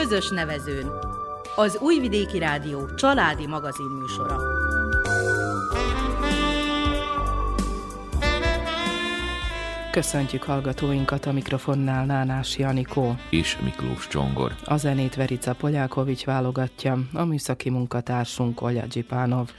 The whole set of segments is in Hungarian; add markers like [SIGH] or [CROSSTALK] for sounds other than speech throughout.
közös nevezőn. Az Újvidéki Rádió családi magazinműsora. Köszöntjük hallgatóinkat a mikrofonnál Nánás Janikó és Miklós Csongor. A zenét Verica Polyákovics válogatja, a műszaki munkatársunk Olja Dzsipánov.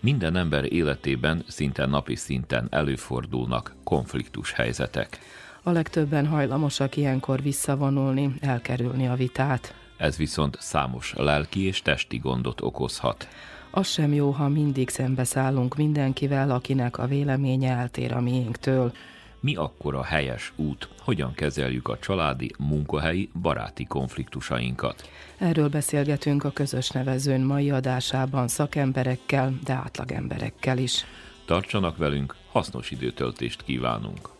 Minden ember életében szinte napi szinten előfordulnak konfliktus helyzetek. A legtöbben hajlamosak ilyenkor visszavonulni, elkerülni a vitát. Ez viszont számos lelki és testi gondot okozhat. Az sem jó, ha mindig szembeszállunk mindenkivel, akinek a véleménye eltér a miénktől. Mi akkor a helyes út? Hogyan kezeljük a családi, munkahelyi, baráti konfliktusainkat? Erről beszélgetünk a közös nevezőn mai adásában szakemberekkel, de átlagemberekkel is. Tartsanak velünk, hasznos időtöltést kívánunk!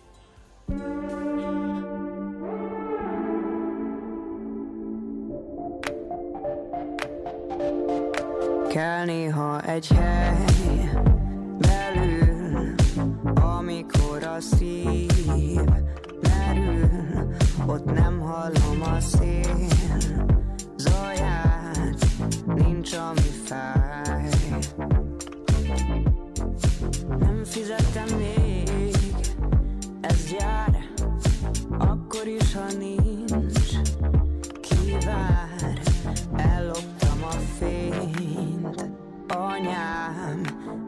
Kell néha egy hely belül, amikor a szív merül, ott nem hallom a szél zaját, nincs ami fáj. Nem fizettem még, ez jár, akkor is, ha nincs, kivár, elloptam a fényt, anyám,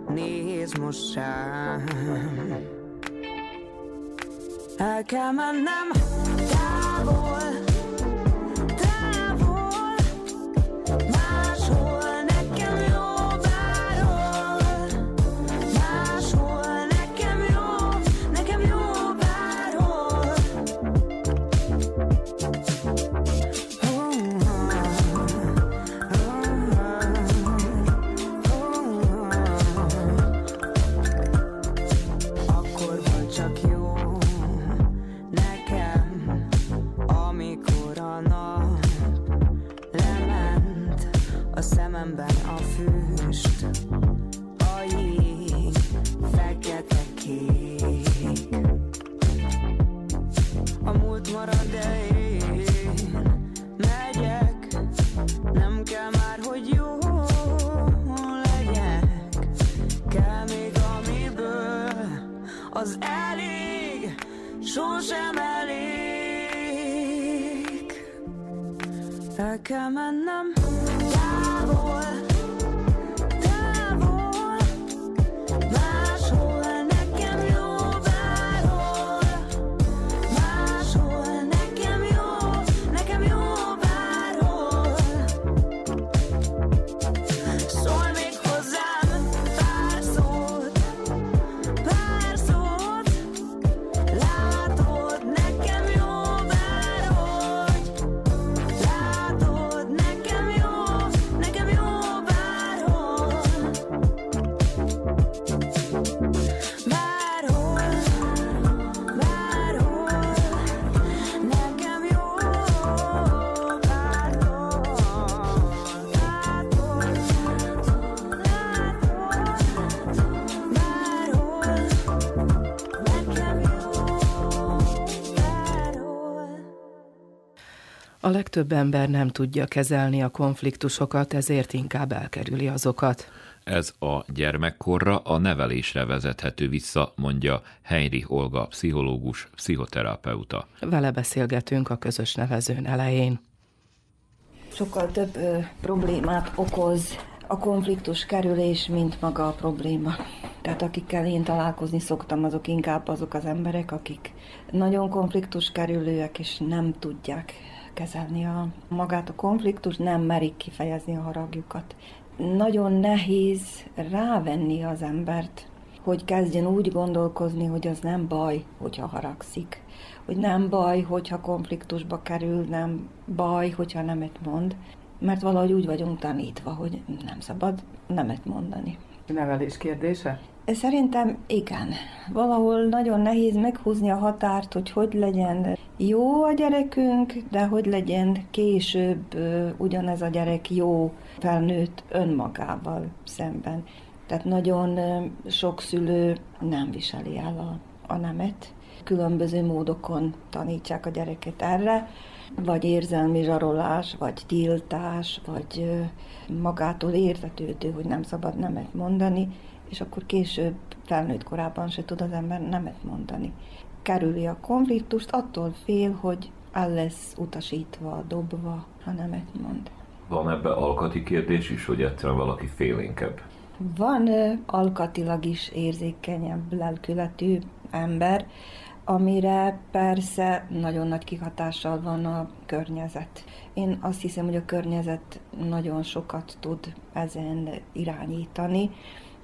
néz most rám. El kell mennem távol, El kell mennem A legtöbb ember nem tudja kezelni a konfliktusokat, ezért inkább elkerüli azokat. Ez a gyermekkorra, a nevelésre vezethető vissza, mondja Heinrich Olga, pszichológus, pszichoterapeuta. Vele beszélgetünk a közös nevezőn elején. sokkal több ö, problémát okoz a konfliktus kerülés, mint maga a probléma. Tehát akikkel én találkozni szoktam, azok inkább azok az emberek, akik nagyon konfliktus kerülőek, és nem tudják kezelni a, magát a konfliktus, nem merik kifejezni a haragjukat. Nagyon nehéz rávenni az embert, hogy kezdjen úgy gondolkozni, hogy az nem baj, hogyha haragszik, hogy nem baj, hogyha konfliktusba kerül, nem baj, hogyha nemet mond, mert valahogy úgy vagyunk tanítva, hogy nem szabad nemet mondani. Nevelés kérdése? Szerintem igen. Valahol nagyon nehéz meghúzni a határt, hogy hogy legyen jó a gyerekünk, de hogy legyen később ugyanez a gyerek jó felnőtt önmagával szemben. Tehát nagyon sok szülő nem viseli el a, a nemet. Különböző módokon tanítsák a gyereket erre, vagy érzelmi zsarolás, vagy tiltás, vagy magától értetődő, hogy nem szabad nemet mondani, és akkor később felnőtt korában se tud az ember nemet mondani. Kerüli a konfliktust, attól fél, hogy el lesz utasítva, dobva, ha nemet mond. Van ebbe alkati kérdés is, hogy egyszerűen valaki félénkebb? Van alkatilag is érzékenyebb lelkületű ember, amire persze nagyon nagy kihatással van a környezet. Én azt hiszem, hogy a környezet nagyon sokat tud ezen irányítani,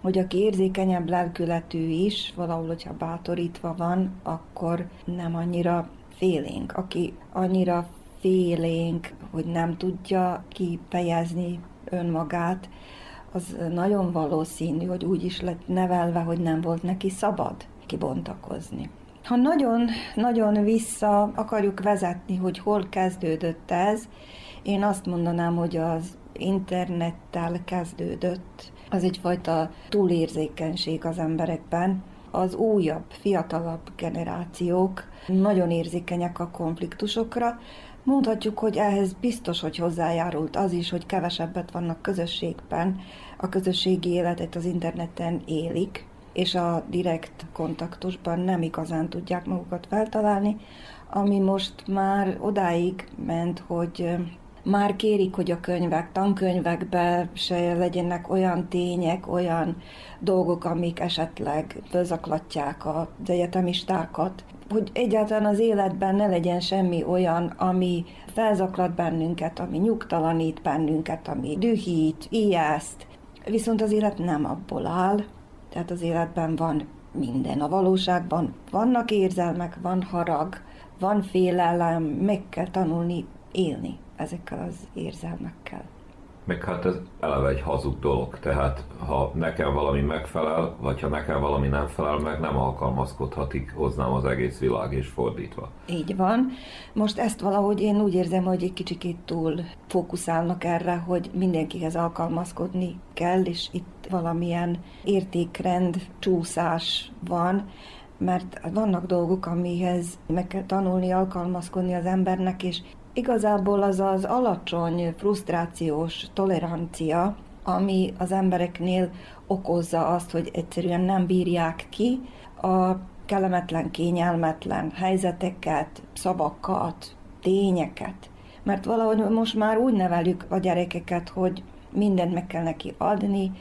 hogy aki érzékenyebb lelkületű is, valahol, hogyha bátorítva van, akkor nem annyira félénk. Aki annyira félénk, hogy nem tudja kifejezni önmagát, az nagyon valószínű, hogy úgy is lett nevelve, hogy nem volt neki szabad kibontakozni. Ha nagyon-nagyon vissza akarjuk vezetni, hogy hol kezdődött ez, én azt mondanám, hogy az internettel kezdődött. Az egyfajta túlérzékenység az emberekben. Az újabb, fiatalabb generációk nagyon érzékenyek a konfliktusokra, Mondhatjuk, hogy ehhez biztos, hogy hozzájárult az is, hogy kevesebbet vannak közösségben, a közösségi életet az interneten élik, és a direkt kontaktusban nem igazán tudják magukat feltalálni, ami most már odáig ment, hogy már kérik, hogy a könyvek, tankönyvekbe se legyenek olyan tények, olyan dolgok, amik esetleg fölzaklatják az egyetemistákat, hogy egyáltalán az életben ne legyen semmi olyan, ami felzaklat bennünket, ami nyugtalanít bennünket, ami dühít, ijeszt. Viszont az élet nem abból áll, tehát az életben van minden. A valóságban vannak érzelmek, van harag, van félelem, meg kell tanulni élni ezekkel az érzelmekkel. Meg hát ez eleve egy hazug dolog, tehát ha nekem valami megfelel, vagy ha nekem valami nem felel meg, nem alkalmazkodhatik hoznám az egész világ, és fordítva. Így van. Most ezt valahogy én úgy érzem, hogy egy kicsikét túl fókuszálnak erre, hogy mindenkihez alkalmazkodni kell, és itt valamilyen értékrend, csúszás van, mert vannak dolgok, amihez meg kell tanulni, alkalmazkodni az embernek, és Igazából az az alacsony frusztrációs tolerancia, ami az embereknél okozza azt, hogy egyszerűen nem bírják ki a kellemetlen, kényelmetlen helyzeteket, szavakat, tényeket. Mert valahogy most már úgy neveljük a gyerekeket, hogy mindent meg kell neki adni,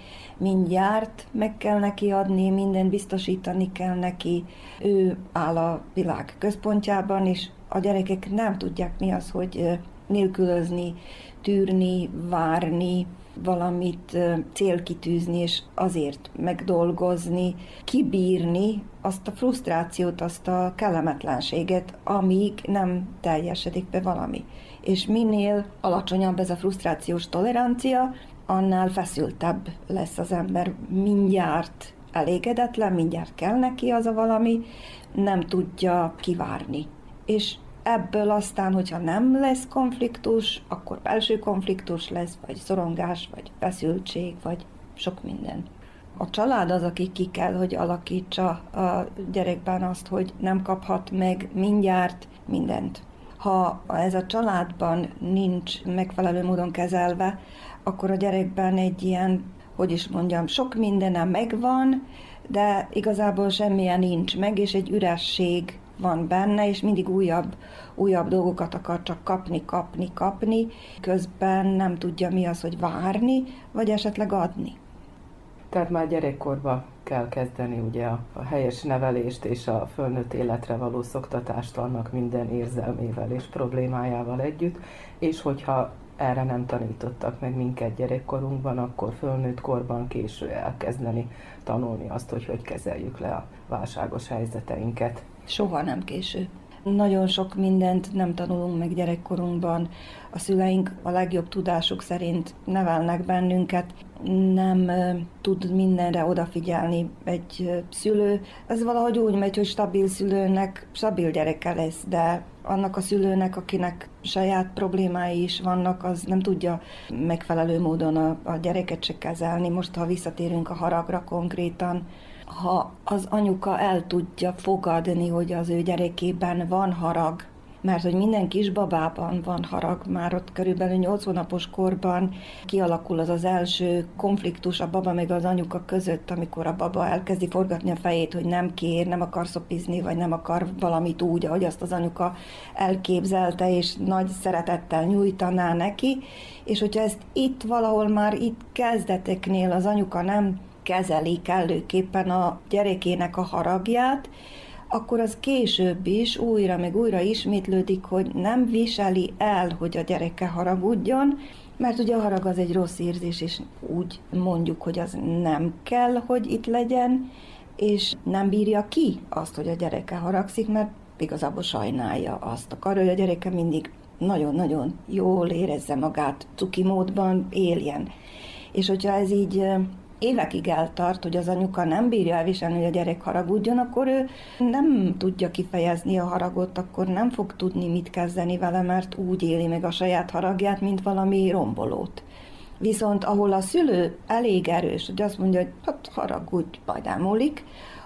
mindjárt meg kell neki adni, mindent biztosítani kell neki. Ő áll a világ központjában, és a gyerekek nem tudják mi az, hogy nélkülözni, tűrni, várni, valamit célkitűzni, és azért megdolgozni, kibírni azt a frusztrációt, azt a kellemetlenséget, amíg nem teljesedik be valami. És minél alacsonyabb ez a frusztrációs tolerancia, annál feszültebb lesz az ember mindjárt elégedetlen, mindjárt kell neki az a valami, nem tudja kivárni. És ebből aztán, hogyha nem lesz konfliktus, akkor belső konfliktus lesz, vagy szorongás, vagy feszültség, vagy sok minden. A család az, aki ki kell, hogy alakítsa a gyerekben azt, hogy nem kaphat meg mindjárt mindent. Ha ez a családban nincs megfelelő módon kezelve, akkor a gyerekben egy ilyen, hogy is mondjam, sok mindene megvan, de igazából semmilyen nincs meg, és egy üresség van benne, és mindig újabb, újabb dolgokat akar csak kapni, kapni, kapni, közben nem tudja mi az, hogy várni, vagy esetleg adni. Tehát már gyerekkorban kell kezdeni ugye a, helyes nevelést és a fölnőtt életre való szoktatást annak minden érzelmével és problémájával együtt, és hogyha erre nem tanítottak meg minket gyerekkorunkban, akkor fölnőtt korban késő elkezdeni tanulni azt, hogy hogy kezeljük le a válságos helyzeteinket. Soha nem késő. Nagyon sok mindent nem tanulunk meg gyerekkorunkban. A szüleink a legjobb tudásuk szerint nevelnek bennünket, nem tud mindenre odafigyelni egy szülő. Ez valahogy úgy megy, hogy stabil szülőnek stabil gyereke lesz, de annak a szülőnek, akinek saját problémái is vannak, az nem tudja megfelelő módon a, a gyereket se kezelni. Most, ha visszatérünk a haragra konkrétan, ha az anyuka el tudja fogadni, hogy az ő gyerekében van harag, mert hogy minden kisbabában van harag, már ott körülbelül 8 hónapos korban kialakul az az első konfliktus a baba meg az anyuka között, amikor a baba elkezdi forgatni a fejét, hogy nem kér, nem akar szopizni, vagy nem akar valamit úgy, ahogy azt az anyuka elképzelte, és nagy szeretettel nyújtaná neki, és hogyha ezt itt valahol már itt kezdeteknél az anyuka nem kezeli kellőképpen a gyerekének a haragját, akkor az később is újra meg újra ismétlődik, hogy nem viseli el, hogy a gyereke haragudjon, mert ugye a harag az egy rossz érzés, és úgy mondjuk, hogy az nem kell, hogy itt legyen, és nem bírja ki azt, hogy a gyereke haragszik, mert igazából sajnálja azt. Akarja, hogy a gyereke mindig nagyon-nagyon jól érezze magát, cuki módban éljen. És hogyha ez így évekig eltart, hogy az anyuka nem bírja elviselni, hogy a gyerek haragudjon, akkor ő nem tudja kifejezni a haragot, akkor nem fog tudni mit kezdeni vele, mert úgy éli meg a saját haragját, mint valami rombolót. Viszont ahol a szülő elég erős, hogy azt mondja, hogy hát haragudj, majd elmúlik,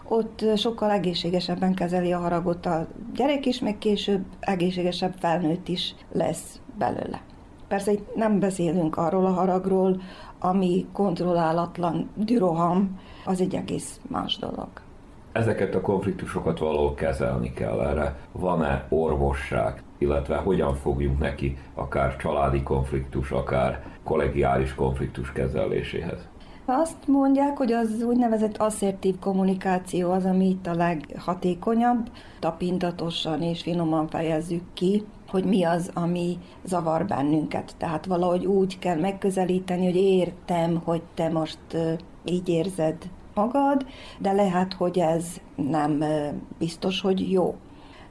ott sokkal egészségesebben kezeli a haragot a gyerek is, meg később egészségesebb felnőtt is lesz belőle. Persze itt nem beszélünk arról a haragról, ami kontrollálatlan düroham, az egy egész más dolog. Ezeket a konfliktusokat valahol kezelni kell erre. Van-e orvosság, illetve hogyan fogjunk neki akár családi konfliktus, akár kollegiális konfliktus kezeléséhez? Azt mondják, hogy az úgynevezett asszertív kommunikáció az, ami itt a leghatékonyabb, tapintatosan és finoman fejezzük ki, hogy mi az, ami zavar bennünket. Tehát valahogy úgy kell megközelíteni, hogy értem, hogy te most így érzed magad, de lehet, hogy ez nem biztos, hogy jó.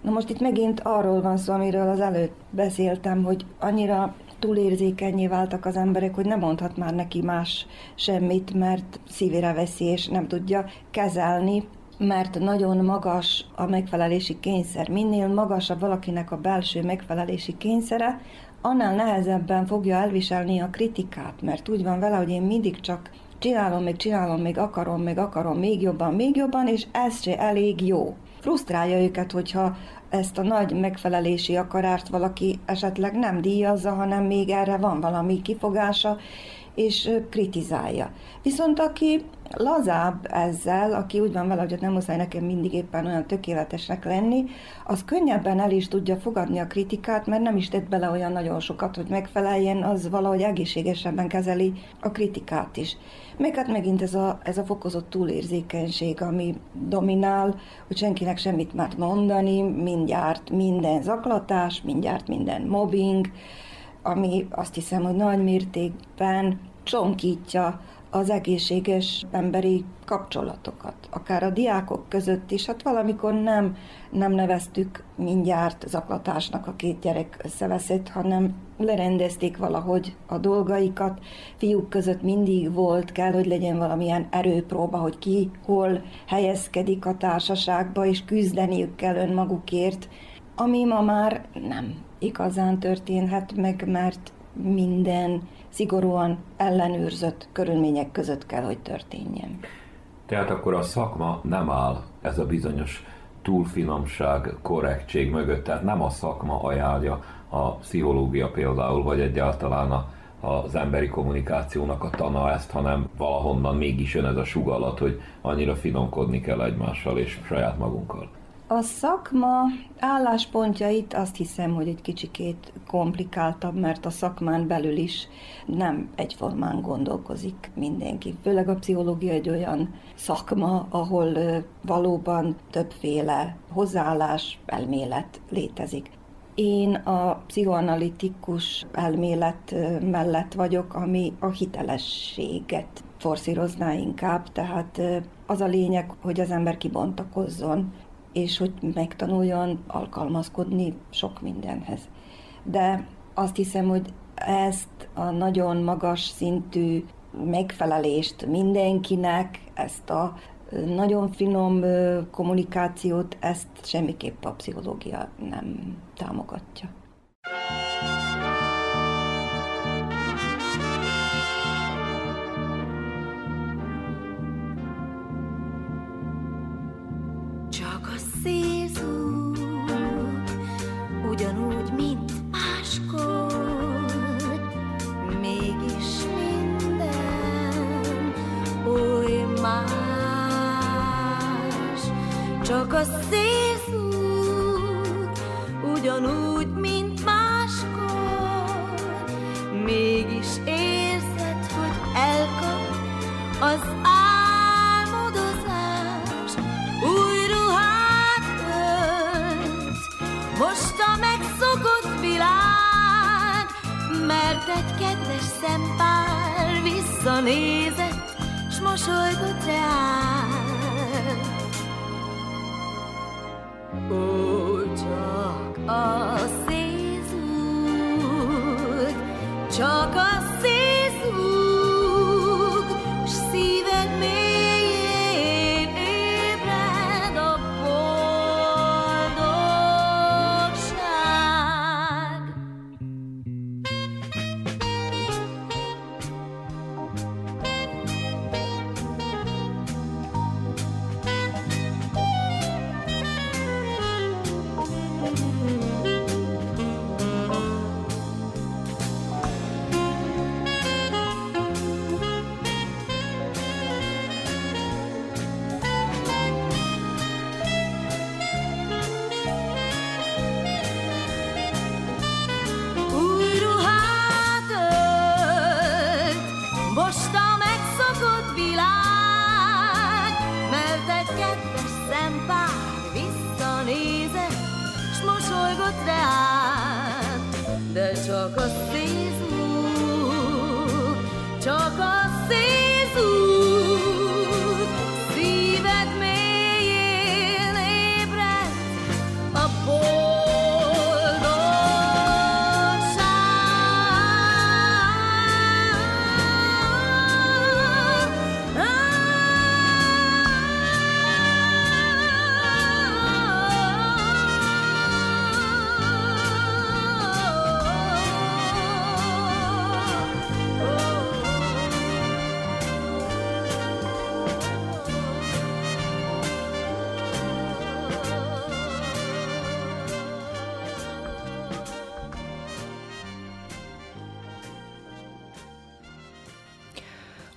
Na most itt megint arról van szó, amiről az előtt beszéltem, hogy annyira túlérzékenyé váltak az emberek, hogy nem mondhat már neki más semmit, mert szívére veszi, és nem tudja kezelni mert nagyon magas a megfelelési kényszer. Minél magasabb valakinek a belső megfelelési kényszere, annál nehezebben fogja elviselni a kritikát, mert úgy van vele, hogy én mindig csak csinálom, még csinálom, még akarom, még akarom, még jobban, még jobban, és ez se elég jó. Frusztrálja őket, hogyha ezt a nagy megfelelési akarást valaki esetleg nem díjazza, hanem még erre van valami kifogása, és kritizálja. Viszont aki lazább ezzel, aki úgy van vele, hogy nem muszáj nekem mindig éppen olyan tökéletesnek lenni, az könnyebben el is tudja fogadni a kritikát, mert nem is tett bele olyan nagyon sokat, hogy megfeleljen, az valahogy egészségesebben kezeli a kritikát is. Meg hát megint ez a, ez a fokozott túlérzékenység, ami dominál, hogy senkinek semmit már mondani, mindjárt minden zaklatás, mindjárt minden mobbing, ami azt hiszem, hogy nagy mértékben csonkítja az egészséges emberi kapcsolatokat, akár a diákok között is. Hát valamikor nem, nem neveztük mindjárt zaklatásnak a két gyerek összeveszett, hanem lerendezték valahogy a dolgaikat. Fiúk között mindig volt, kell, hogy legyen valamilyen erőpróba, hogy ki hol helyezkedik a társaságba, és küzdeniük kell önmagukért, ami ma már nem igazán történhet meg, mert minden szigorúan ellenőrzött körülmények között kell, hogy történjen. Tehát akkor a szakma nem áll ez a bizonyos túlfinomság, korrektség mögött, tehát nem a szakma ajánlja a pszichológia például, vagy egyáltalán a, az emberi kommunikációnak a tana ezt, hanem valahonnan mégis jön ez a sugallat, hogy annyira finomkodni kell egymással és saját magunkkal. A szakma álláspontjait azt hiszem, hogy egy kicsikét komplikáltabb, mert a szakmán belül is nem egyformán gondolkozik mindenki. Főleg a pszichológia egy olyan szakma, ahol valóban többféle hozzáállás, elmélet létezik. Én a pszichoanalitikus elmélet mellett vagyok, ami a hitelességet forszírozná inkább, tehát az a lényeg, hogy az ember kibontakozzon, és hogy megtanuljon alkalmazkodni sok mindenhez. De azt hiszem, hogy ezt a nagyon magas szintű megfelelést mindenkinek, ezt a nagyon finom kommunikációt, ezt semmiképp a pszichológia nem támogatja. Szélzúg, ugyanúgy, mint máskor, mégis minden oly más, csak a szélzúg, ugyanúgy, visszanézett, s mosolygott reál.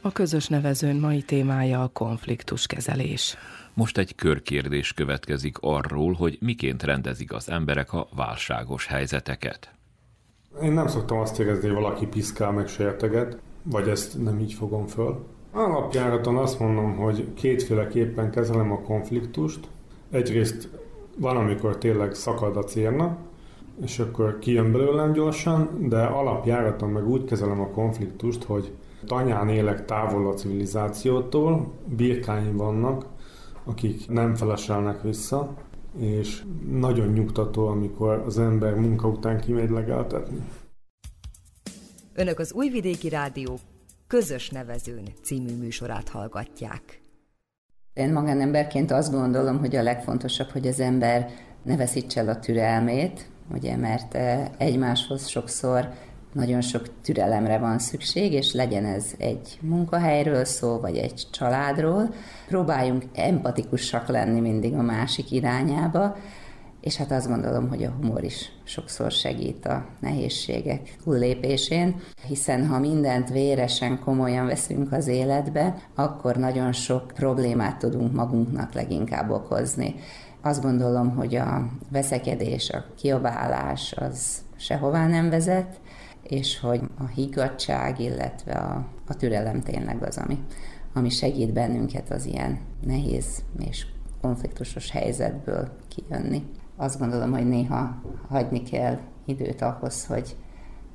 A közös nevezőn mai témája a konfliktuskezelés. Most egy körkérdés következik arról, hogy miként rendezik az emberek a válságos helyzeteket. Én nem szoktam azt érezni, hogy valaki piszkál meg sérteget, vagy ezt nem így fogom föl. Alapjáraton azt mondom, hogy kétféleképpen kezelem a konfliktust. Egyrészt van, amikor tényleg szakad a cérna, és akkor kijön belőlem gyorsan, de alapjáraton meg úgy kezelem a konfliktust, hogy tanyán élek távol a civilizációtól, birkáim vannak, akik nem feleselnek vissza, és nagyon nyugtató, amikor az ember munka után kimegy legeltetni. Önök az Újvidéki Rádió közös nevezőn című műsorát hallgatják. Én magánemberként azt gondolom, hogy a legfontosabb, hogy az ember ne veszítse el a türelmét, ugye, mert eh, egymáshoz sokszor nagyon sok türelemre van szükség, és legyen ez egy munkahelyről szó, vagy egy családról. Próbáljunk empatikusak lenni mindig a másik irányába, és hát azt gondolom, hogy a humor is sokszor segít a nehézségek túllépésén, hiszen ha mindent véresen, komolyan veszünk az életbe, akkor nagyon sok problémát tudunk magunknak leginkább okozni. Azt gondolom, hogy a veszekedés, a kiabálás az sehová nem vezet, és hogy a higgadság, illetve a, a türelem tényleg az, ami, ami segít bennünket az ilyen nehéz és konfliktusos helyzetből kijönni. Azt gondolom, hogy néha hagyni kell időt ahhoz, hogy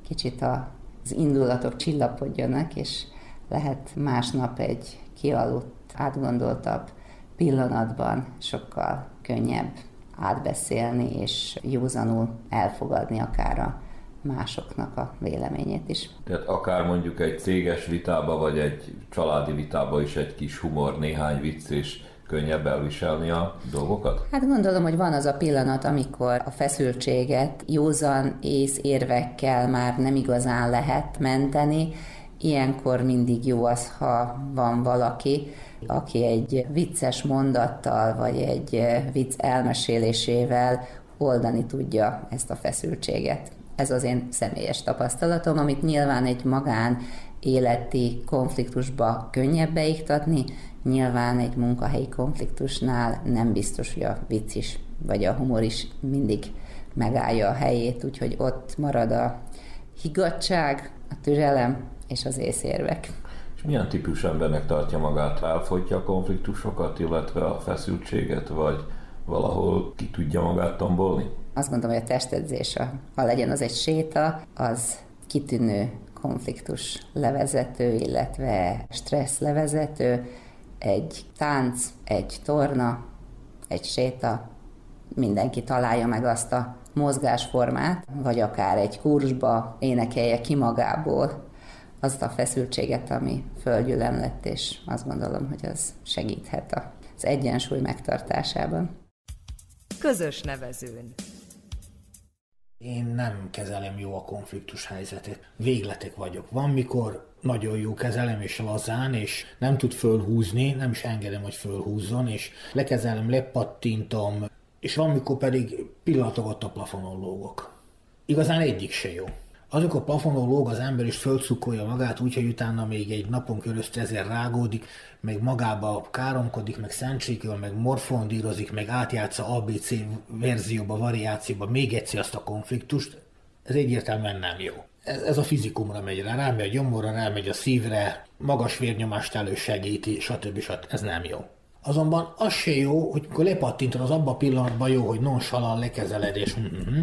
kicsit az indulatok csillapodjanak, és lehet másnap egy kialudt, átgondoltabb pillanatban sokkal könnyebb átbeszélni, és józanul elfogadni akár a másoknak a véleményét is. Tehát akár mondjuk egy céges vitába, vagy egy családi vitába is egy kis humor, néhány vicc, és könnyebb elviselni a dolgokat? Hát gondolom, hogy van az a pillanat, amikor a feszültséget józan ész érvekkel már nem igazán lehet menteni, Ilyenkor mindig jó az, ha van valaki, aki egy vicces mondattal, vagy egy vicc elmesélésével oldani tudja ezt a feszültséget. Ez az én személyes tapasztalatom, amit nyilván egy magán életi konfliktusba könnyebb beiktatni, nyilván egy munkahelyi konfliktusnál nem biztos, hogy a vicc is, vagy a humor is mindig megállja a helyét, úgyhogy ott marad a higgadság, a türelem és az észérvek. És milyen típus embernek tartja magát? Elfogyja a konfliktusokat, illetve a feszültséget, vagy valahol ki tudja magát tombolni? Azt gondolom, hogy a testedzés, ha legyen az egy séta, az kitűnő konfliktus levezető, illetve stressz levezető, egy tánc, egy torna, egy séta, mindenki találja meg azt a mozgásformát, vagy akár egy kursba énekelje ki magából azt a feszültséget, ami földgyűlem lett, és azt gondolom, hogy az segíthet az egyensúly megtartásában. Közös nevezőn. Én nem kezelem jó a konfliktus helyzetet. Végletek vagyok. Van, mikor nagyon jó kezelem és lazán, és nem tud fölhúzni, nem is engedem, hogy fölhúzzon, és lekezelem, lepattintom, és van, mikor pedig pillanatokat a plafonon lógok. Igazán egyik se jó. Azok a plafonon lóg az ember is fölcukolja magát, úgyhogy utána még egy napon körözte ezer rágódik, meg magába káromkodik, meg szentségül, meg morfondírozik, meg átjátsza ABC verzióba, variációba még egyszer azt a konfliktust, ez egyértelműen nem jó. Ez, ez a fizikumra megy rá, rámegy a gyomorra, rámegy a szívre, magas vérnyomást elősegíti, stb. stb. Ez nem jó. Azonban az se jó, hogy amikor lepattintod, az abban a pillanatban jó, hogy nonchalant lekezeled, és mm-hmm,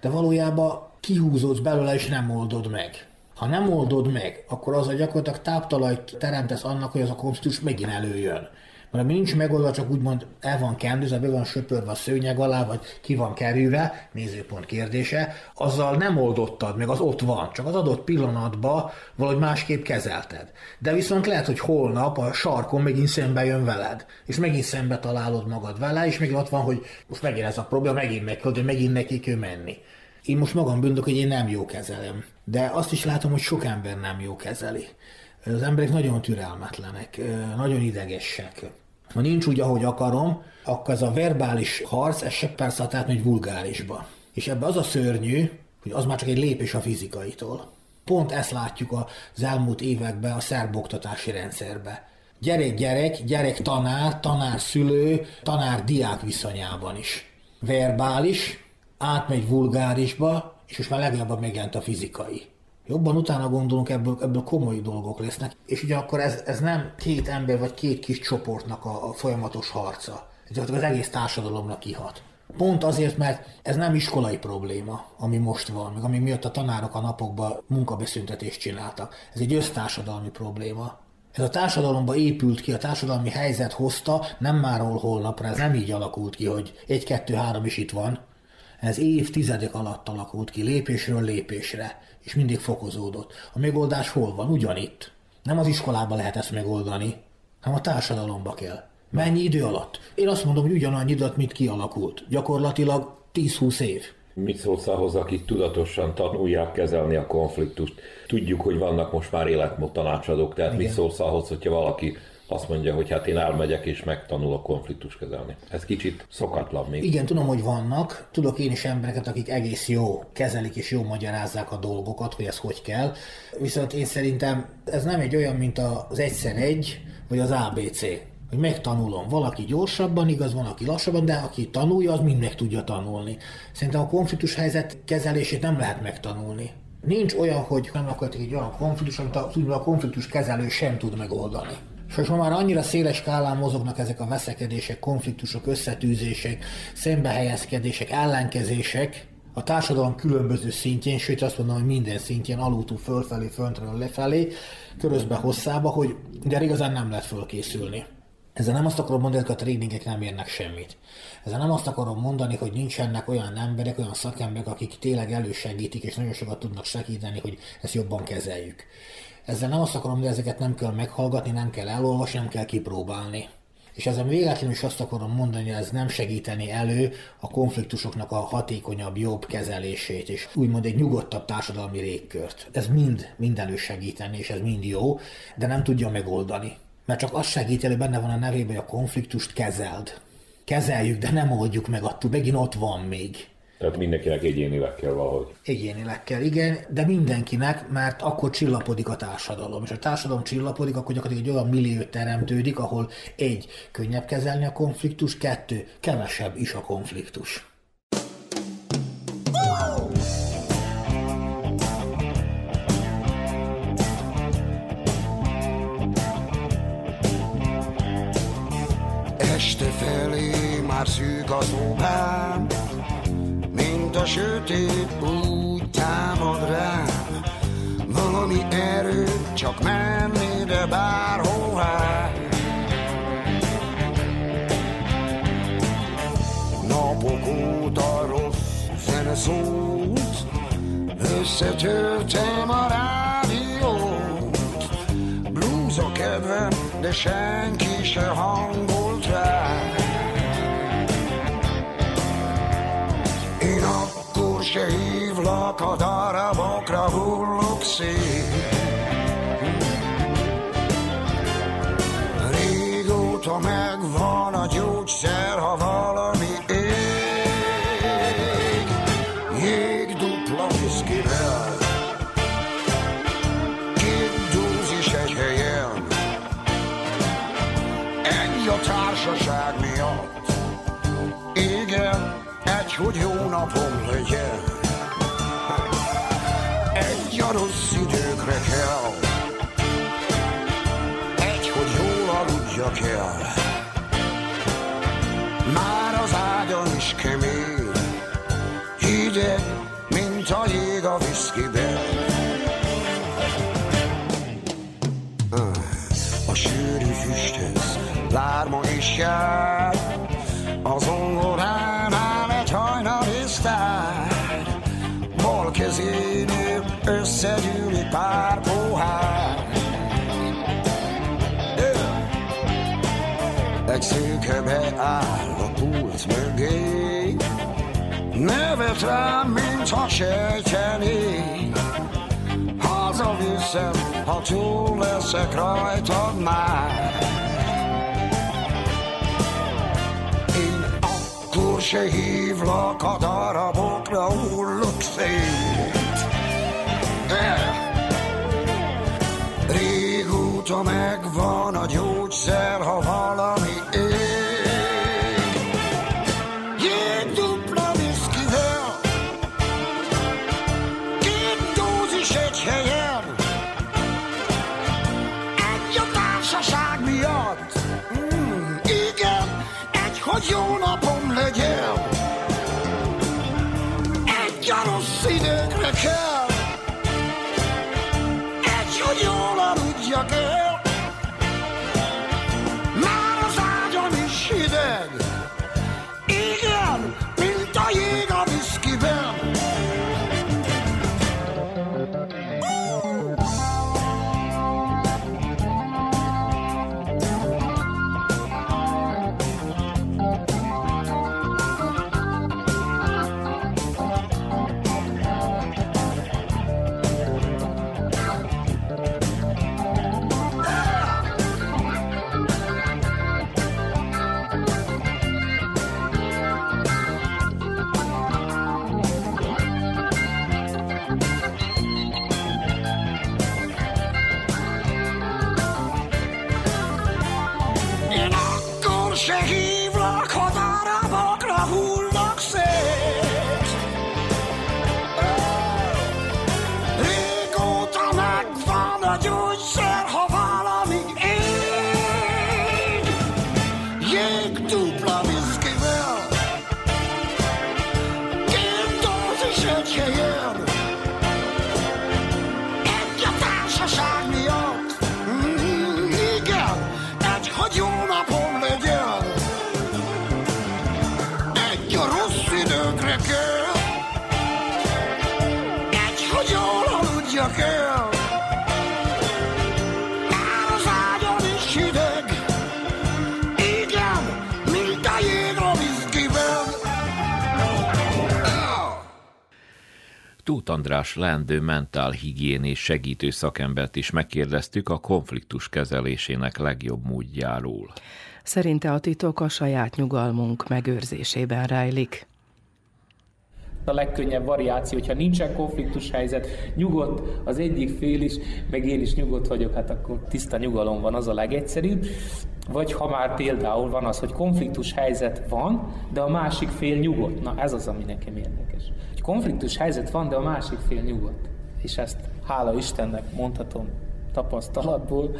de valójában kihúzódsz belőle, és nem oldod meg. Ha nem oldod meg, akkor az a gyakorlatilag táptalajt teremtesz annak, hogy az a konfliktus megint előjön. Mert ami nincs megoldva, csak úgymond el van kendőzve, be van söpörve a szőnyeg alá, vagy ki van kerülve, nézőpont kérdése, azzal nem oldottad, meg az ott van, csak az adott pillanatban valahogy másképp kezelted. De viszont lehet, hogy holnap a sarkon megint szembe jön veled, és megint szembe találod magad vele, és még ott van, hogy most megint ez a probléma, megint meg hogy megint neki kell menni. Én most magam bündök, hogy én nem jó kezelem. De azt is látom, hogy sok ember nem jó kezeli. Az emberek nagyon türelmetlenek, nagyon idegesek. Ha nincs úgy, ahogy akarom, akkor ez a verbális harc, ez se persze tehát egy vulgárisba. És ebbe az a szörnyű, hogy az már csak egy lépés a fizikaitól. Pont ezt látjuk az elmúlt években a szerb oktatási rendszerbe. Gyerek-gyerek, gyerek-tanár, tanár-szülő, tanár-diák viszonyában is. Verbális, átmegy vulgárisba, és most már legalább megjelent a fizikai. Jobban utána gondolunk, ebből, ebből komoly dolgok lesznek, és ugye akkor ez, ez nem két ember vagy két kis csoportnak a, a folyamatos harca. Ez az egész társadalomnak kihat. Pont azért, mert ez nem iskolai probléma, ami most van, meg ami miatt a tanárok a napokban munkabeszüntetést csináltak. Ez egy össztársadalmi probléma. Ez a társadalomba épült ki, a társadalmi helyzet hozta, nem már holnapra, ez nem így alakult ki, hogy egy, kettő, három is itt van, ez évtizedek alatt alakult ki, lépésről lépésre, és mindig fokozódott. A megoldás hol van? Ugyanitt. Nem az iskolában lehet ezt megoldani, hanem a társadalomba kell. Mennyi idő alatt? Én azt mondom, hogy ugyanannyi időt, mint kialakult. Gyakorlatilag 10-20 év. Mit szólsz ahhoz, akik tudatosan tanulják kezelni a konfliktust? Tudjuk, hogy vannak most már életmód tanácsadók, tehát Igen. mit szólsz ahhoz, hogyha valaki azt mondja, hogy hát én elmegyek és megtanulok konfliktus kezelni. Ez kicsit szokatlan még. Igen, tudom, hogy vannak. Tudok én is embereket, akik egész jó kezelik és jó magyarázzák a dolgokat, hogy ez hogy kell. Viszont én szerintem ez nem egy olyan, mint az egyszer egy, vagy az ABC hogy megtanulom. Valaki gyorsabban, igaz, van, aki lassabban, de aki tanulja, az mind meg tudja tanulni. Szerintem a konfliktus helyzet kezelését nem lehet megtanulni. Nincs olyan, hogy nem akarok egy olyan konfliktus, amit a, a konfliktus kezelő sem tud megoldani. És most már annyira széles skálán mozognak ezek a veszekedések, konfliktusok, összetűzések, szembehelyezkedések, ellenkezések, a társadalom különböző szintjén, sőt azt mondom, hogy minden szintjén, alultól fölfelé, föntről lefelé, körözbe hosszába, hogy de igazán nem lehet fölkészülni. Ezzel nem azt akarom mondani, hogy a tréningek nem érnek semmit. Ezzel nem azt akarom mondani, hogy nincsenek olyan emberek, olyan szakemberek, akik tényleg elősegítik, és nagyon sokat tudnak segíteni, hogy ezt jobban kezeljük. Ezzel nem azt akarom, hogy ezeket nem kell meghallgatni, nem kell elolvasni, nem kell kipróbálni. És ezen véletlenül is azt akarom mondani, hogy ez nem segíteni elő a konfliktusoknak a hatékonyabb, jobb kezelését, és úgymond egy nyugodtabb társadalmi légkört. Ez mind, mind elősegíteni, és ez mind jó, de nem tudja megoldani. Mert csak az segít elő, benne van a nevében, hogy a konfliktust kezeld. Kezeljük, de nem oldjuk meg, attól megint ott van még. Tehát mindenkinek egyénileg kell valahogy. Egyénileg kell, igen, de mindenkinek, mert akkor csillapodik a társadalom. És a társadalom csillapodik, akkor gyakorlatilag egy olyan millió teremtődik, ahol egy, könnyebb kezelni a konfliktus, kettő, kevesebb is a konfliktus. Este felé már szűk az mint a sötét úgy támad rám. Valami erő, csak menni, de bárhová. Napok óta rossz zene szólt, összetörtem a rádiót. Blues a kedvem, de senki se hangolt akkor se hívlak, a darabokra hullok napom legyen. Egy a rossz időkre kell, egy, hogy jól aludjak el. Már az ágyam is kemény, hideg, mint a jég a viszkiben. A sűrű füsthez lárma is jár, összegyűlik pár pohár. Egy szőke beáll a pult mögé, nevet rám, mintha sejtené. Hazaviszem, ha túl leszek rajtad már. Én akkor se hívlak, a darabokra hullok szét. Régóta megvan a gyógyszer, ha valami Tóth András leendő mentálhigiénés segítő szakembert is megkérdeztük a konfliktus kezelésének legjobb módjáról. Szerinte a titok a saját nyugalmunk megőrzésében rejlik a legkönnyebb variáció, hogyha nincsen konfliktus helyzet, nyugodt az egyik fél is, meg én is nyugodt vagyok, hát akkor tiszta nyugalom van, az a legegyszerűbb. Vagy ha már például van az, hogy konfliktus helyzet van, de a másik fél nyugodt. Na ez az, ami nekem érdekes. Hogy konfliktus helyzet van, de a másik fél nyugodt. És ezt hála Istennek mondhatom tapasztalatból,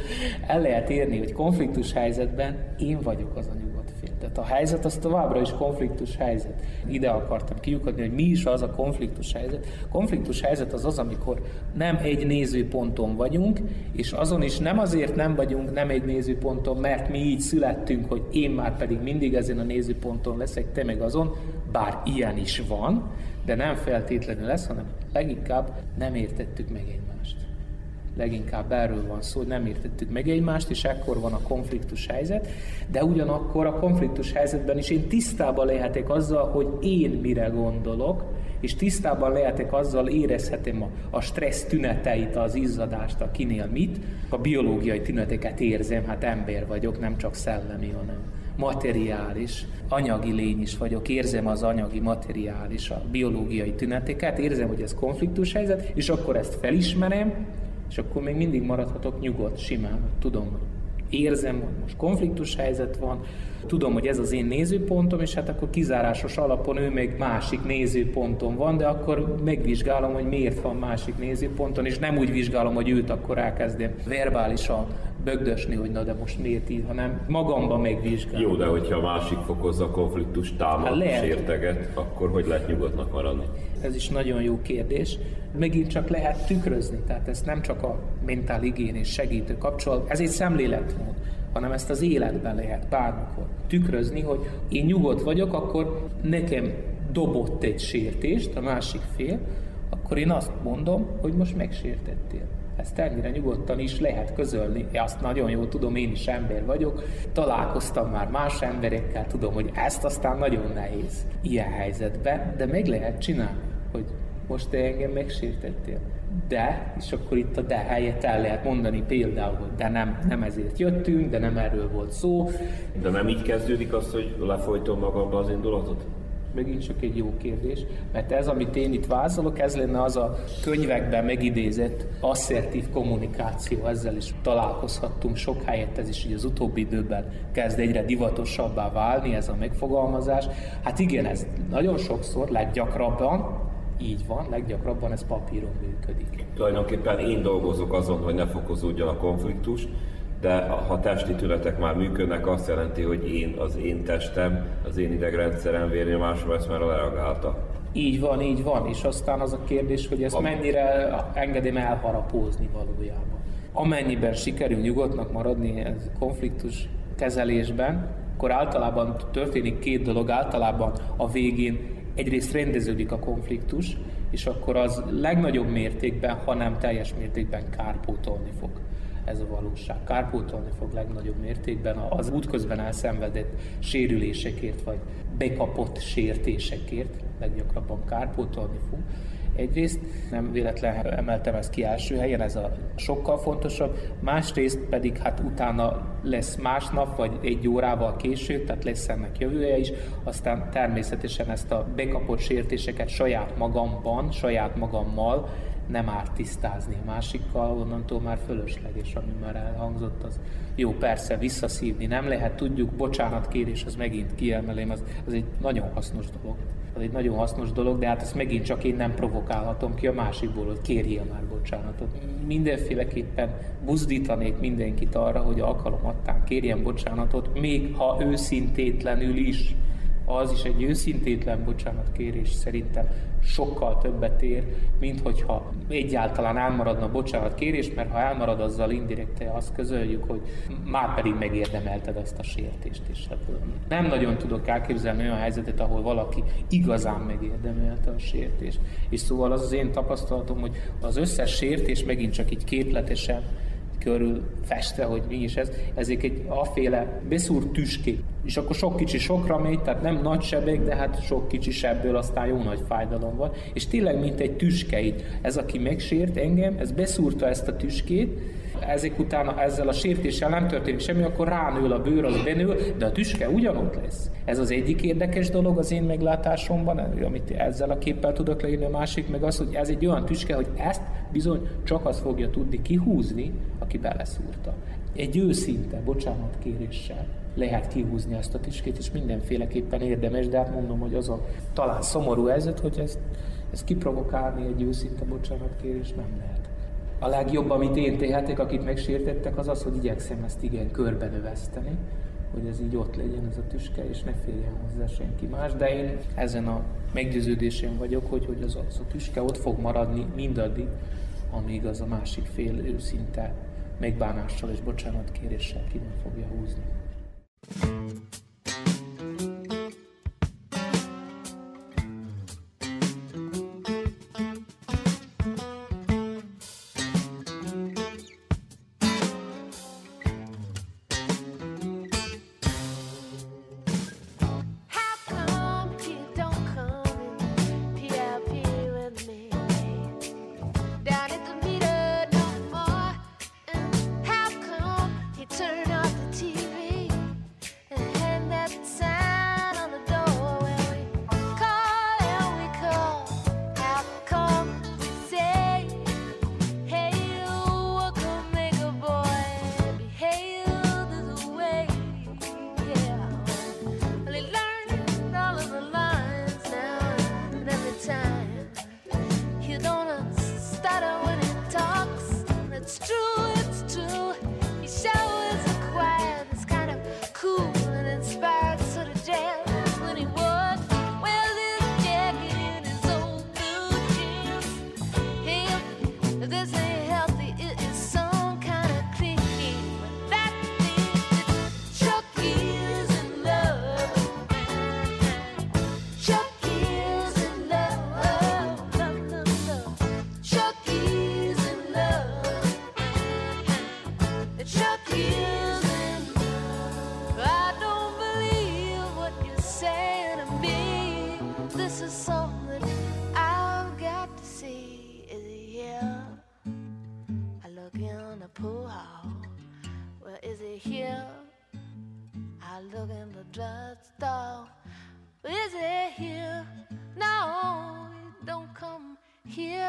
el lehet érni, hogy konfliktus helyzetben én vagyok az a nyugodt fél. Tehát a helyzet az továbbra is konfliktus helyzet. Ide akartam kiukadni, hogy mi is az a konfliktus helyzet. Konfliktus helyzet az az, amikor nem egy nézőponton vagyunk, és azon is nem azért nem vagyunk nem egy nézőponton, mert mi így születtünk, hogy én már pedig mindig ezen a nézőponton leszek, te meg azon, bár ilyen is van, de nem feltétlenül lesz, hanem leginkább nem értettük meg egymást leginkább erről van szó, nem értettük meg egymást, és ekkor van a konfliktus helyzet, de ugyanakkor a konfliktus helyzetben is én tisztában lehetek azzal, hogy én mire gondolok, és tisztában lehetek azzal, érezhetem a, a stressz tüneteit, az izzadást, a kinél mit. A biológiai tüneteket érzem, hát ember vagyok, nem csak szellemi, hanem materiális, anyagi lény is vagyok, érzem az anyagi, materiális, a biológiai tüneteket, érzem, hogy ez konfliktus helyzet, és akkor ezt felismerem, és akkor még mindig maradhatok nyugodt, simán. Tudom, érzem, hogy most konfliktus helyzet van, tudom, hogy ez az én nézőpontom, és hát akkor kizárásos alapon ő még másik nézőponton van, de akkor megvizsgálom, hogy miért van másik nézőponton, és nem úgy vizsgálom, hogy őt akkor elkezdem verbálisan bögdösni, hogy na de most miért így, hanem magamban megvizsgálom. Jó, de hogyha a másik fokozza a konfliktus, támad, hát lehet. sérteget, akkor hogy lehet nyugodtnak maradni? Ez is nagyon jó kérdés. Megint csak lehet tükrözni, tehát ez nem csak a mentál és segítő kapcsolat, ez egy szemléletmód hanem ezt az életben lehet bármikor tükrözni, hogy én nyugodt vagyok, akkor nekem dobott egy sértést a másik fél, akkor én azt mondom, hogy most megsértettél. Ezt ennyire nyugodtan is lehet közölni. Azt nagyon jól tudom, én is ember vagyok. Találkoztam már más emberekkel, tudom, hogy ezt aztán nagyon nehéz ilyen helyzetben, de meg lehet csinálni, hogy most te engem megsértettél. De, és akkor itt a de helyett el lehet mondani például, hogy de nem, nem ezért jöttünk, de nem erről volt szó. De nem így kezdődik az, hogy lefolytom magamba az indulatot? Megint csak egy jó kérdés, mert ez, amit én itt vázolok, ez lenne az a könyvekben megidézett asszertív kommunikáció, ezzel is találkozhattunk sok helyet, ez is így az utóbbi időben kezd egyre divatosabbá válni ez a megfogalmazás. Hát igen, ez nagyon sokszor, leggyakrabban, így van, leggyakrabban ez papíron működik. Tulajdonképpen én dolgozok azon, hogy ne fokozódjon a konfliktus, de ha testi tünetek már működnek, azt jelenti, hogy én, az én testem, az én idegrendszerem vérnyomásom ezt már reagálta. Így van, így van, és aztán az a kérdés, hogy ezt mennyire engedem elharapózni valójában. Amennyiben sikerül nyugodtnak maradni ez konfliktus kezelésben, akkor általában történik két dolog, általában a végén egyrészt rendeződik a konfliktus, és akkor az legnagyobb mértékben, ha nem teljes mértékben kárpótolni fog ez a valóság. Kárpótolni fog legnagyobb mértékben az útközben elszenvedett sérülésekért, vagy bekapott sértésekért, leggyakrabban kárpótolni fog. Egyrészt nem véletlen emeltem ezt ki első helyen, ez a sokkal fontosabb, másrészt pedig hát utána lesz másnap, vagy egy órával később, tehát lesz ennek jövője is, aztán természetesen ezt a bekapott sértéseket saját magamban, saját magammal nem árt tisztázni a másikkal, onnantól már fölösleges, ami már elhangzott, az jó, persze visszaszívni nem lehet, tudjuk, bocsánatkérés, az megint kiemelém, az, az egy nagyon hasznos dolog. Az egy nagyon hasznos dolog, de hát ezt megint csak én nem provokálhatom ki a másikból, hogy kérje már bocsánatot. Mindenféleképpen buzdítanék mindenkit arra, hogy alkalomattán kérjen bocsánatot, még ha őszintétlenül is az is egy őszintétlen bocsánatkérés szerintem sokkal többet ér, mint hogyha egyáltalán elmaradna bocsánatkérés, mert ha elmarad, azzal indirekte azt közöljük, hogy már pedig megérdemelted azt a sértést is. Hát nem nagyon tudok elképzelni olyan helyzetet, ahol valaki igazán megérdemelte a sértést. És szóval az az én tapasztalatom, hogy az összes sértés megint csak így képletesen körül festve, hogy mi is ez, ezek egy aféle beszúrt tüskék. És akkor sok kicsi sokra megy, tehát nem nagy sebek, de hát sok kicsi sebből aztán jó nagy fájdalom van. És tényleg, mint egy tüskeit. Ez, aki megsért engem, ez beszúrta ezt a tüskét, ezek utána ezzel a sértéssel nem történik semmi, akkor ránő a bőr, az benő, de a tüske ugyanott lesz. Ez az egyik érdekes dolog az én meglátásomban, amit ezzel a képpel tudok leírni, a másik meg az, hogy ez egy olyan tüske, hogy ezt bizony csak az fogja tudni kihúzni, aki beleszúrta. Egy őszinte bocsánatkéréssel lehet kihúzni ezt a tüskét, és mindenféleképpen érdemes, de hát mondom, hogy az a talán szomorú helyzet, hogy ezt, ezt kiprovokálni egy őszinte bocsánatkérés nem lehet. A legjobb, amit én tehetek, akit megsértettek, az az, hogy igyekszem ezt igen körbenöveszteni, hogy ez így ott legyen ez a tüske, és ne féljen hozzá senki más. De én ezen a meggyőződésem vagyok, hogy, hogy az, az a tüske ott fog maradni mindaddig, amíg az a másik fél őszinte megbánással és bocsánatkéréssel ki nem fogja húzni.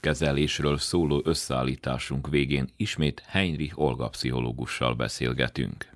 kezelésről szóló összeállításunk végén ismét Heinrich Olga pszichológussal beszélgetünk.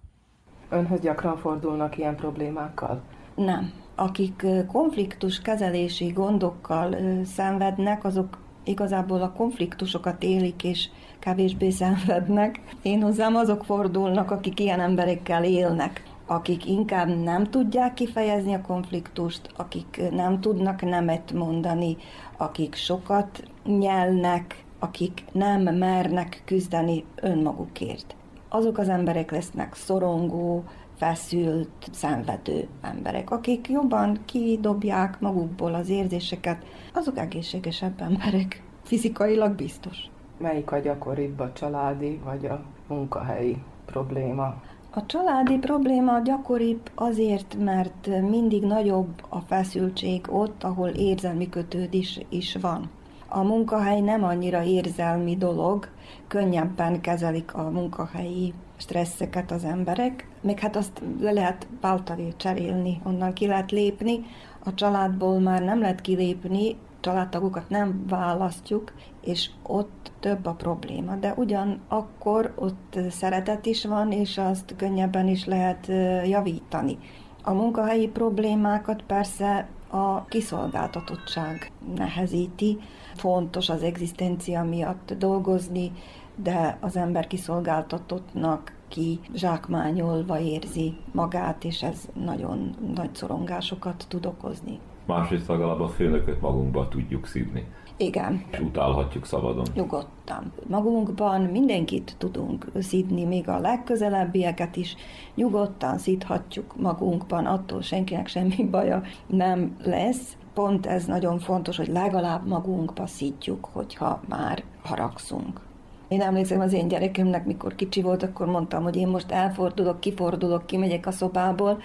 Önhöz gyakran fordulnak ilyen problémákkal? Nem. Akik konfliktus kezelési gondokkal szenvednek, azok igazából a konfliktusokat élik és kevésbé [LAUGHS] szenvednek. Én hozzám azok fordulnak, akik ilyen emberekkel élnek. Akik inkább nem tudják kifejezni a konfliktust, akik nem tudnak nemet mondani, akik sokat nyelnek, akik nem mernek küzdeni önmagukért. Azok az emberek lesznek szorongó, feszült, szenvedő emberek, akik jobban kidobják magukból az érzéseket, azok egészségesebb emberek, fizikailag biztos. Melyik a gyakoribb a családi vagy a munkahelyi probléma? A családi probléma gyakoribb azért, mert mindig nagyobb a feszültség ott, ahol érzelmi kötődés is van. A munkahely nem annyira érzelmi dolog, könnyebben kezelik a munkahelyi stresszeket az emberek, még hát azt le lehet váltani, cserélni, onnan ki lehet lépni, a családból már nem lehet kilépni, családtagokat nem választjuk, és ott több a probléma. De ugyanakkor ott szeretet is van, és azt könnyebben is lehet javítani. A munkahelyi problémákat persze a kiszolgáltatottság nehezíti. Fontos az egzisztencia miatt dolgozni, de az ember kiszolgáltatottnak ki zsákmányolva érzi magát, és ez nagyon nagy szorongásokat tud okozni. Másrészt legalább a főnököt magunkba tudjuk szívni. Igen. És utálhatjuk szabadon. Nyugodtan. Magunkban mindenkit tudunk szidni, még a legközelebbieket is nyugodtan szidhatjuk magunkban, attól senkinek semmi baja nem lesz. Pont ez nagyon fontos, hogy legalább magunkba szidjuk, hogyha már haragszunk. Én emlékszem az én gyerekemnek, mikor kicsi volt, akkor mondtam, hogy én most elfordulok, kifordulok, kimegyek a szobából,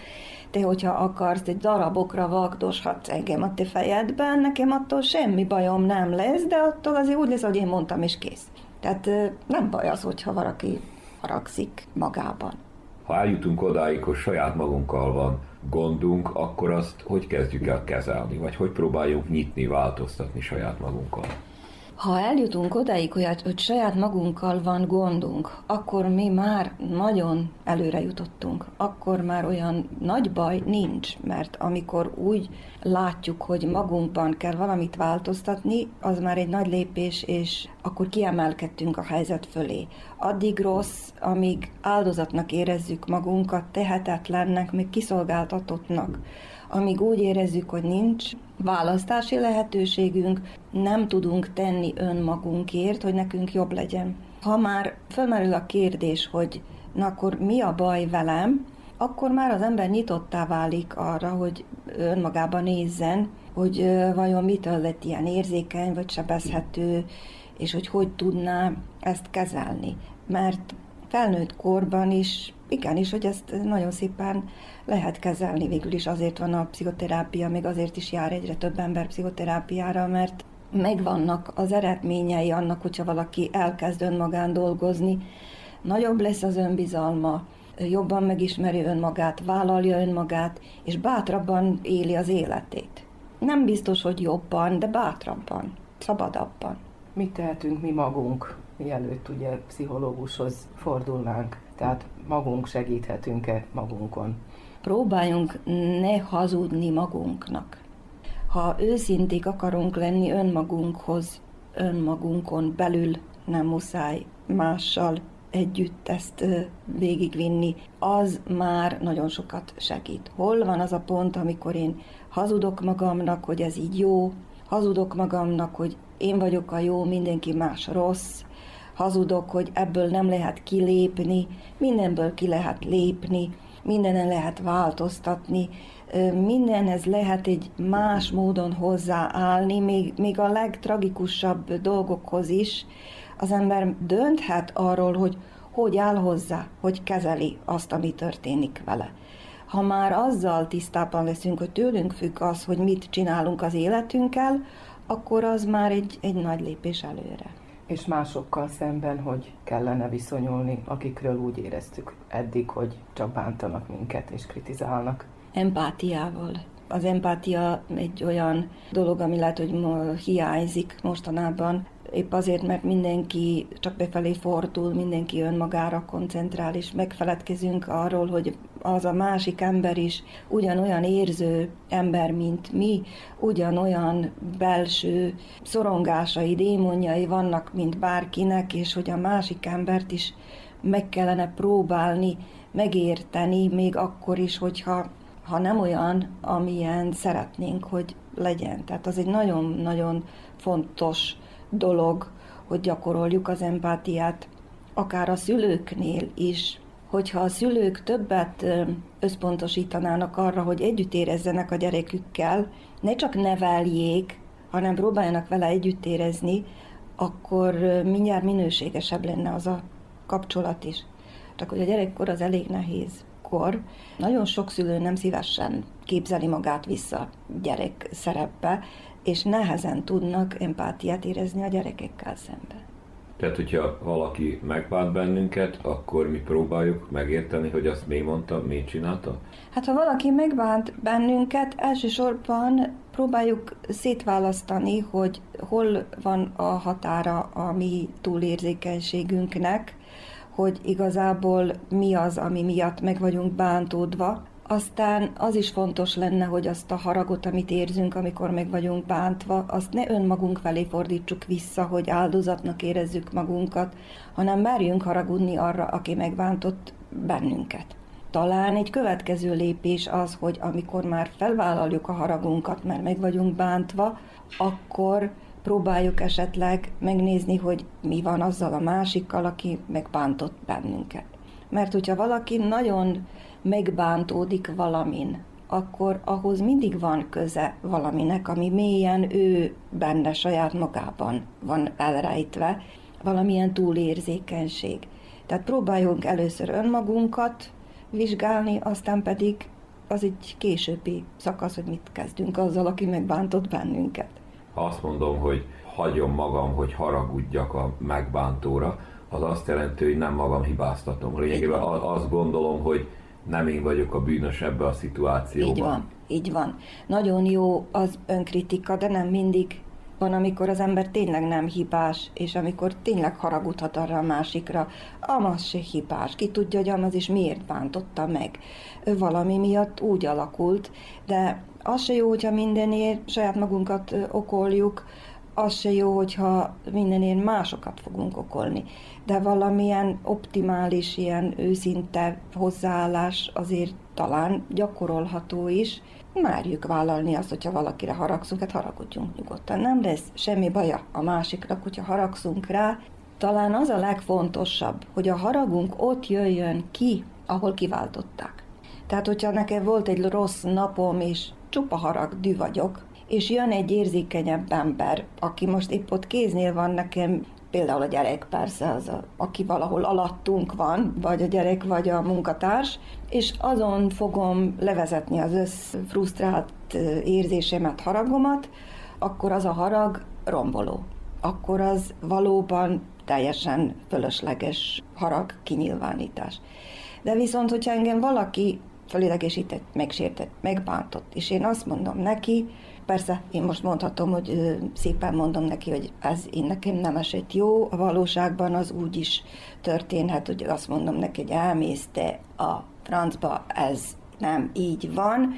te, hogyha akarsz, egy darabokra vagdoshatsz engem a te fejedben, nekem attól semmi bajom nem lesz, de attól azért úgy lesz, hogy én mondtam, és kész. Tehát nem baj az, hogyha valaki haragszik magában. Ha eljutunk odáig, hogy saját magunkkal van gondunk, akkor azt hogy kezdjük el kezelni, vagy hogy próbáljunk nyitni, változtatni saját magunkkal? Ha eljutunk odáig, hogy, hogy saját magunkkal van gondunk, akkor mi már nagyon előre jutottunk. Akkor már olyan nagy baj nincs, mert amikor úgy látjuk, hogy magunkban kell valamit változtatni, az már egy nagy lépés, és akkor kiemelkedtünk a helyzet fölé. Addig rossz, amíg áldozatnak érezzük magunkat, tehetetlennek, még kiszolgáltatottnak amíg úgy érezzük, hogy nincs választási lehetőségünk, nem tudunk tenni önmagunkért, hogy nekünk jobb legyen. Ha már felmerül a kérdés, hogy na akkor mi a baj velem, akkor már az ember nyitottá válik arra, hogy önmagába nézzen, hogy vajon mitől lett ilyen érzékeny, vagy sebezhető, és hogy hogy tudná ezt kezelni. Mert felnőtt korban is, igenis, hogy ezt nagyon szépen lehet kezelni. Végül is azért van a pszichoterápia, még azért is jár egyre több ember pszichoterápiára, mert megvannak az eredményei annak, hogyha valaki elkezd önmagán dolgozni, nagyobb lesz az önbizalma, jobban megismeri önmagát, vállalja önmagát, és bátrabban éli az életét. Nem biztos, hogy jobban, de bátrabban, szabadabban. Mit tehetünk mi magunk, mielőtt ugye pszichológushoz fordulnánk? Tehát magunk segíthetünk-e magunkon? Próbáljunk ne hazudni magunknak. Ha őszinték akarunk lenni önmagunkhoz, önmagunkon belül, nem muszáj mással együtt ezt végigvinni, az már nagyon sokat segít. Hol van az a pont, amikor én hazudok magamnak, hogy ez így jó, hazudok magamnak, hogy én vagyok a jó, mindenki más rossz, hazudok, hogy ebből nem lehet kilépni, mindenből ki lehet lépni, mindenen lehet változtatni, mindenhez lehet egy más módon hozzáállni, még, még a legtragikusabb dolgokhoz is. Az ember dönthet arról, hogy hogy áll hozzá, hogy kezeli azt, ami történik vele. Ha már azzal tisztában leszünk, hogy tőlünk függ az, hogy mit csinálunk az életünkkel, akkor az már egy, egy nagy lépés előre és másokkal szemben, hogy kellene viszonyulni, akikről úgy éreztük eddig, hogy csak bántanak minket és kritizálnak. Empátiával. Az empátia egy olyan dolog, ami lehet, hogy hiányzik mostanában, épp azért, mert mindenki csak befelé fordul, mindenki önmagára koncentrál, és megfeledkezünk arról, hogy az a másik ember is ugyanolyan érző ember, mint mi, ugyanolyan belső szorongásai, démonjai vannak, mint bárkinek, és hogy a másik embert is meg kellene próbálni megérteni, még akkor is, hogyha ha nem olyan, amilyen szeretnénk, hogy legyen. Tehát az egy nagyon-nagyon fontos dolog, hogy gyakoroljuk az empátiát, akár a szülőknél is, hogyha a szülők többet összpontosítanának arra, hogy együtt érezzenek a gyerekükkel, ne csak neveljék, hanem próbáljanak vele együtt érezni, akkor mindjárt minőségesebb lenne az a kapcsolat is. Csak hogy a gyerekkor az elég nehéz kor. Nagyon sok szülő nem szívesen képzeli magát vissza gyerek szerepbe, és nehezen tudnak empátiát érezni a gyerekekkel szemben. Tehát, hogyha valaki megbánt bennünket, akkor mi próbáljuk megérteni, hogy azt mi mondta, mi csinálta? Hát ha valaki megbánt bennünket, elsősorban próbáljuk szétválasztani, hogy hol van a határa a mi túlérzékenységünknek, hogy igazából mi az, ami miatt meg vagyunk bántódva, aztán az is fontos lenne, hogy azt a haragot, amit érzünk, amikor meg vagyunk bántva, azt ne önmagunk felé fordítsuk vissza, hogy áldozatnak érezzük magunkat, hanem merjünk haragudni arra, aki megbántott bennünket. Talán egy következő lépés az, hogy amikor már felvállaljuk a haragunkat, mert meg vagyunk bántva, akkor próbáljuk esetleg megnézni, hogy mi van azzal a másikkal, aki megbántott bennünket. Mert hogyha valaki nagyon megbántódik valamin, akkor ahhoz mindig van köze valaminek, ami mélyen ő benne saját magában van elrejtve, valamilyen túlérzékenység. Tehát próbáljunk először önmagunkat vizsgálni, aztán pedig az egy későbbi szakasz, hogy mit kezdünk azzal, aki megbántott bennünket. Ha azt mondom, hogy hagyom magam, hogy haragudjak a megbántóra, az azt jelenti, hogy nem magam hibáztatom. Lényegében azt gondolom, hogy nem én vagyok a bűnös ebbe a szituációban. Így van, így van. Nagyon jó az önkritika, de nem mindig van, amikor az ember tényleg nem hibás, és amikor tényleg haragudhat arra a másikra, amaz se hibás, ki tudja, hogy amaz is miért bántotta meg. Valami miatt úgy alakult, de az se jó, hogyha mindenért saját magunkat okoljuk, az se jó, hogyha mindenért másokat fogunk okolni. De valamilyen optimális, ilyen őszinte hozzáállás azért talán gyakorolható is. Márjuk vállalni azt, hogyha valakire haragszunk, hát haragudjunk nyugodtan. Nem lesz semmi baja a másiknak, hogyha haragszunk rá. Talán az a legfontosabb, hogy a haragunk ott jöjjön ki, ahol kiváltották. Tehát, hogyha nekem volt egy rossz napom, és csupa harag, dű vagyok, és jön egy érzékenyebb ember, aki most épp ott kéznél van nekem, például a gyerek persze, az a, aki valahol alattunk van, vagy a gyerek, vagy a munkatárs, és azon fogom levezetni az össz frusztrált érzésemet, haragomat, akkor az a harag romboló. Akkor az valóban teljesen fölösleges harag kinyilvánítás. De viszont, hogyha engem valaki fölidegesített, megsértett, megbántott, és én azt mondom neki, Persze, én most mondhatom, hogy szépen mondom neki, hogy ez én nekem nem esett jó, a valóságban az úgy is történhet, hogy azt mondom neki, hogy elmész te a francba, ez nem így van,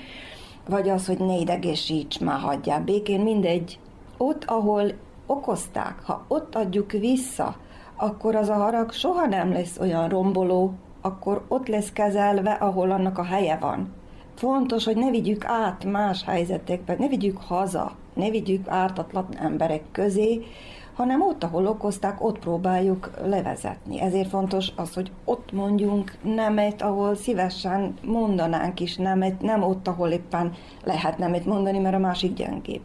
vagy az, hogy ne idegesíts, már hagyjál békén, mindegy. Ott, ahol okozták, ha ott adjuk vissza, akkor az a harag soha nem lesz olyan romboló, akkor ott lesz kezelve, ahol annak a helye van. Fontos, hogy ne vigyük át más helyzetekbe, ne vigyük haza, ne vigyük ártatlan emberek közé, hanem ott, ahol okozták, ott próbáljuk levezetni. Ezért fontos az, hogy ott mondjunk nemet, ahol szívesen mondanánk is nemet, nem ott, ahol éppen lehet nemet mondani, mert a másik gyengébb.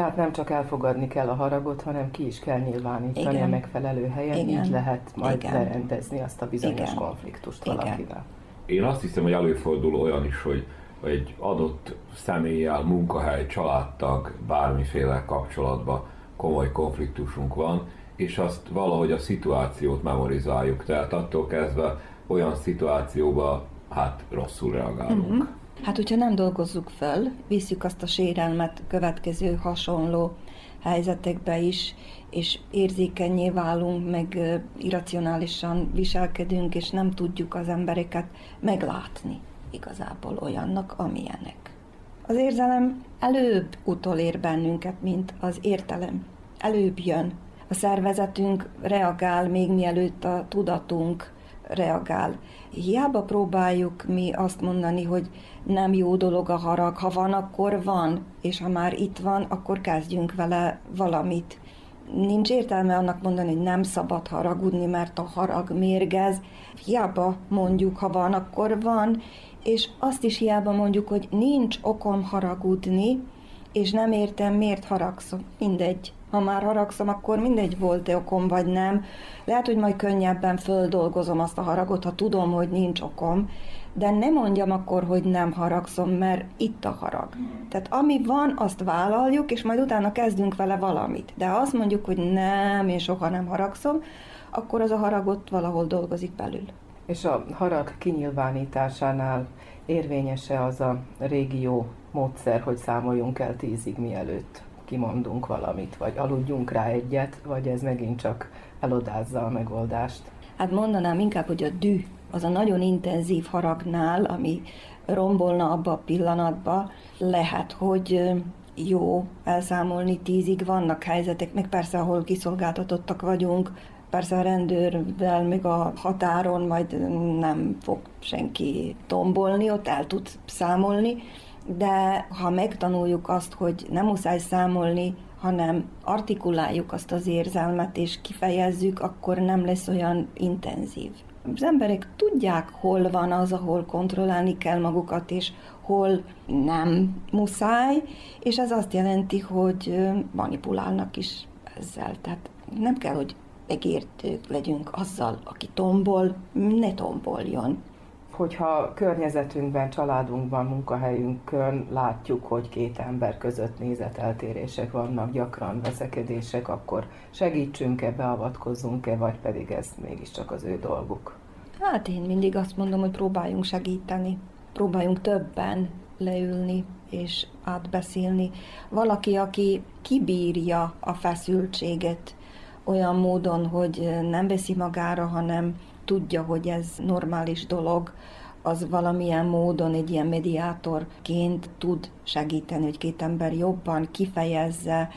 Tehát nem csak elfogadni kell a haragot, hanem ki is kell nyilvánítani Igen. a megfelelő helyen, Igen. így lehet majd Igen. lerendezni azt a bizonyos Igen. konfliktust Igen. valakivel. Én azt hiszem, hogy előfordul olyan is, hogy egy adott személlyel, munkahely, családtag, bármiféle kapcsolatban komoly konfliktusunk van, és azt valahogy a szituációt memorizáljuk. Tehát attól kezdve olyan szituációba hát rosszul reagálunk. Uh-huh. Hát, hogyha nem dolgozzuk fel, visszük azt a sérelmet következő hasonló helyzetekbe is, és érzékenyé válunk, meg irracionálisan viselkedünk, és nem tudjuk az embereket meglátni igazából olyannak, amilyenek. Az érzelem előbb utolér bennünket, mint az értelem. Előbb jön. A szervezetünk reagál még mielőtt a tudatunk reagál. Hiába próbáljuk mi azt mondani, hogy nem jó dolog a harag, ha van, akkor van, és ha már itt van, akkor kezdjünk vele valamit. Nincs értelme annak mondani, hogy nem szabad haragudni, mert a harag mérgez. Hiába mondjuk, ha van, akkor van, és azt is hiába mondjuk, hogy nincs okom haragudni, és nem értem, miért haragszom. Mindegy. Ha már haragszom, akkor mindegy volt-e okom, vagy nem. Lehet, hogy majd könnyebben földolgozom azt a haragot, ha tudom, hogy nincs okom, de nem mondjam akkor, hogy nem haragszom, mert itt a harag. Tehát ami van, azt vállaljuk, és majd utána kezdünk vele valamit. De ha azt mondjuk, hogy nem, én soha nem haragszom, akkor az a haragot valahol dolgozik belül. És a harag kinyilvánításánál érvényese az a régió módszer, hogy számoljunk el tízig mielőtt kimondunk valamit, vagy aludjunk rá egyet, vagy ez megint csak elodázza a megoldást? Hát mondanám inkább, hogy a dű, az a nagyon intenzív haragnál, ami rombolna abba a pillanatba, lehet, hogy jó elszámolni tízig, vannak helyzetek, meg persze, ahol kiszolgáltatottak vagyunk, persze a rendőrvel még a határon majd nem fog senki tombolni, ott el tud számolni, de ha megtanuljuk azt, hogy nem muszáj számolni, hanem artikuláljuk azt az érzelmet és kifejezzük, akkor nem lesz olyan intenzív. Az emberek tudják, hol van az, ahol kontrollálni kell magukat, és hol nem muszáj, és ez azt jelenti, hogy manipulálnak is ezzel. Tehát nem kell, hogy megértők legyünk azzal, aki tombol, ne tomboljon hogyha környezetünkben, családunkban, munkahelyünkön látjuk, hogy két ember között nézeteltérések vannak, gyakran veszekedések, akkor segítsünk-e, beavatkozzunk-e, vagy pedig ez mégiscsak az ő dolguk? Hát én mindig azt mondom, hogy próbáljunk segíteni, próbáljunk többen leülni és átbeszélni. Valaki, aki kibírja a feszültséget olyan módon, hogy nem veszi magára, hanem tudja, hogy ez normális dolog, az valamilyen módon egy ilyen mediátorként tud segíteni, hogy két ember jobban kifejezze,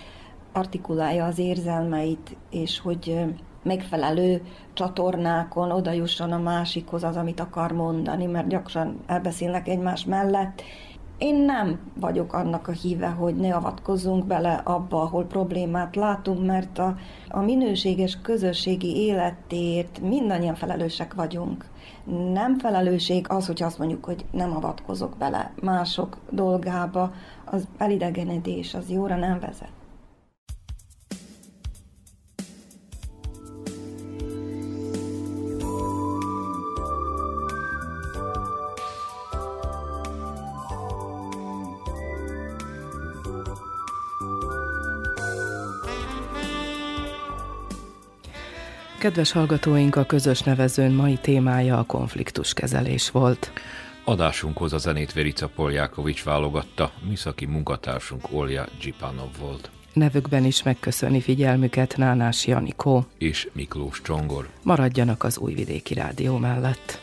artikulálja az érzelmeit, és hogy megfelelő csatornákon oda jusson a másikhoz az, amit akar mondani, mert gyakran elbeszélnek egymás mellett, én nem vagyok annak a híve, hogy ne avatkozzunk bele abba, ahol problémát látunk, mert a, a minőséges közösségi életért mindannyian felelősek vagyunk. Nem felelősség az, hogy azt mondjuk, hogy nem avatkozok bele mások dolgába, az elidegenedés, az jóra nem vezet. Kedves hallgatóink, a közös nevezőn mai témája a konfliktuskezelés volt. Adásunkhoz a zenét Verica Poljákovics válogatta, műszaki munkatársunk Olja Gyipanov volt. Nevükben is megköszöni figyelmüket Nánás Janikó és Miklós Csongor. Maradjanak az Újvidéki Rádió mellett.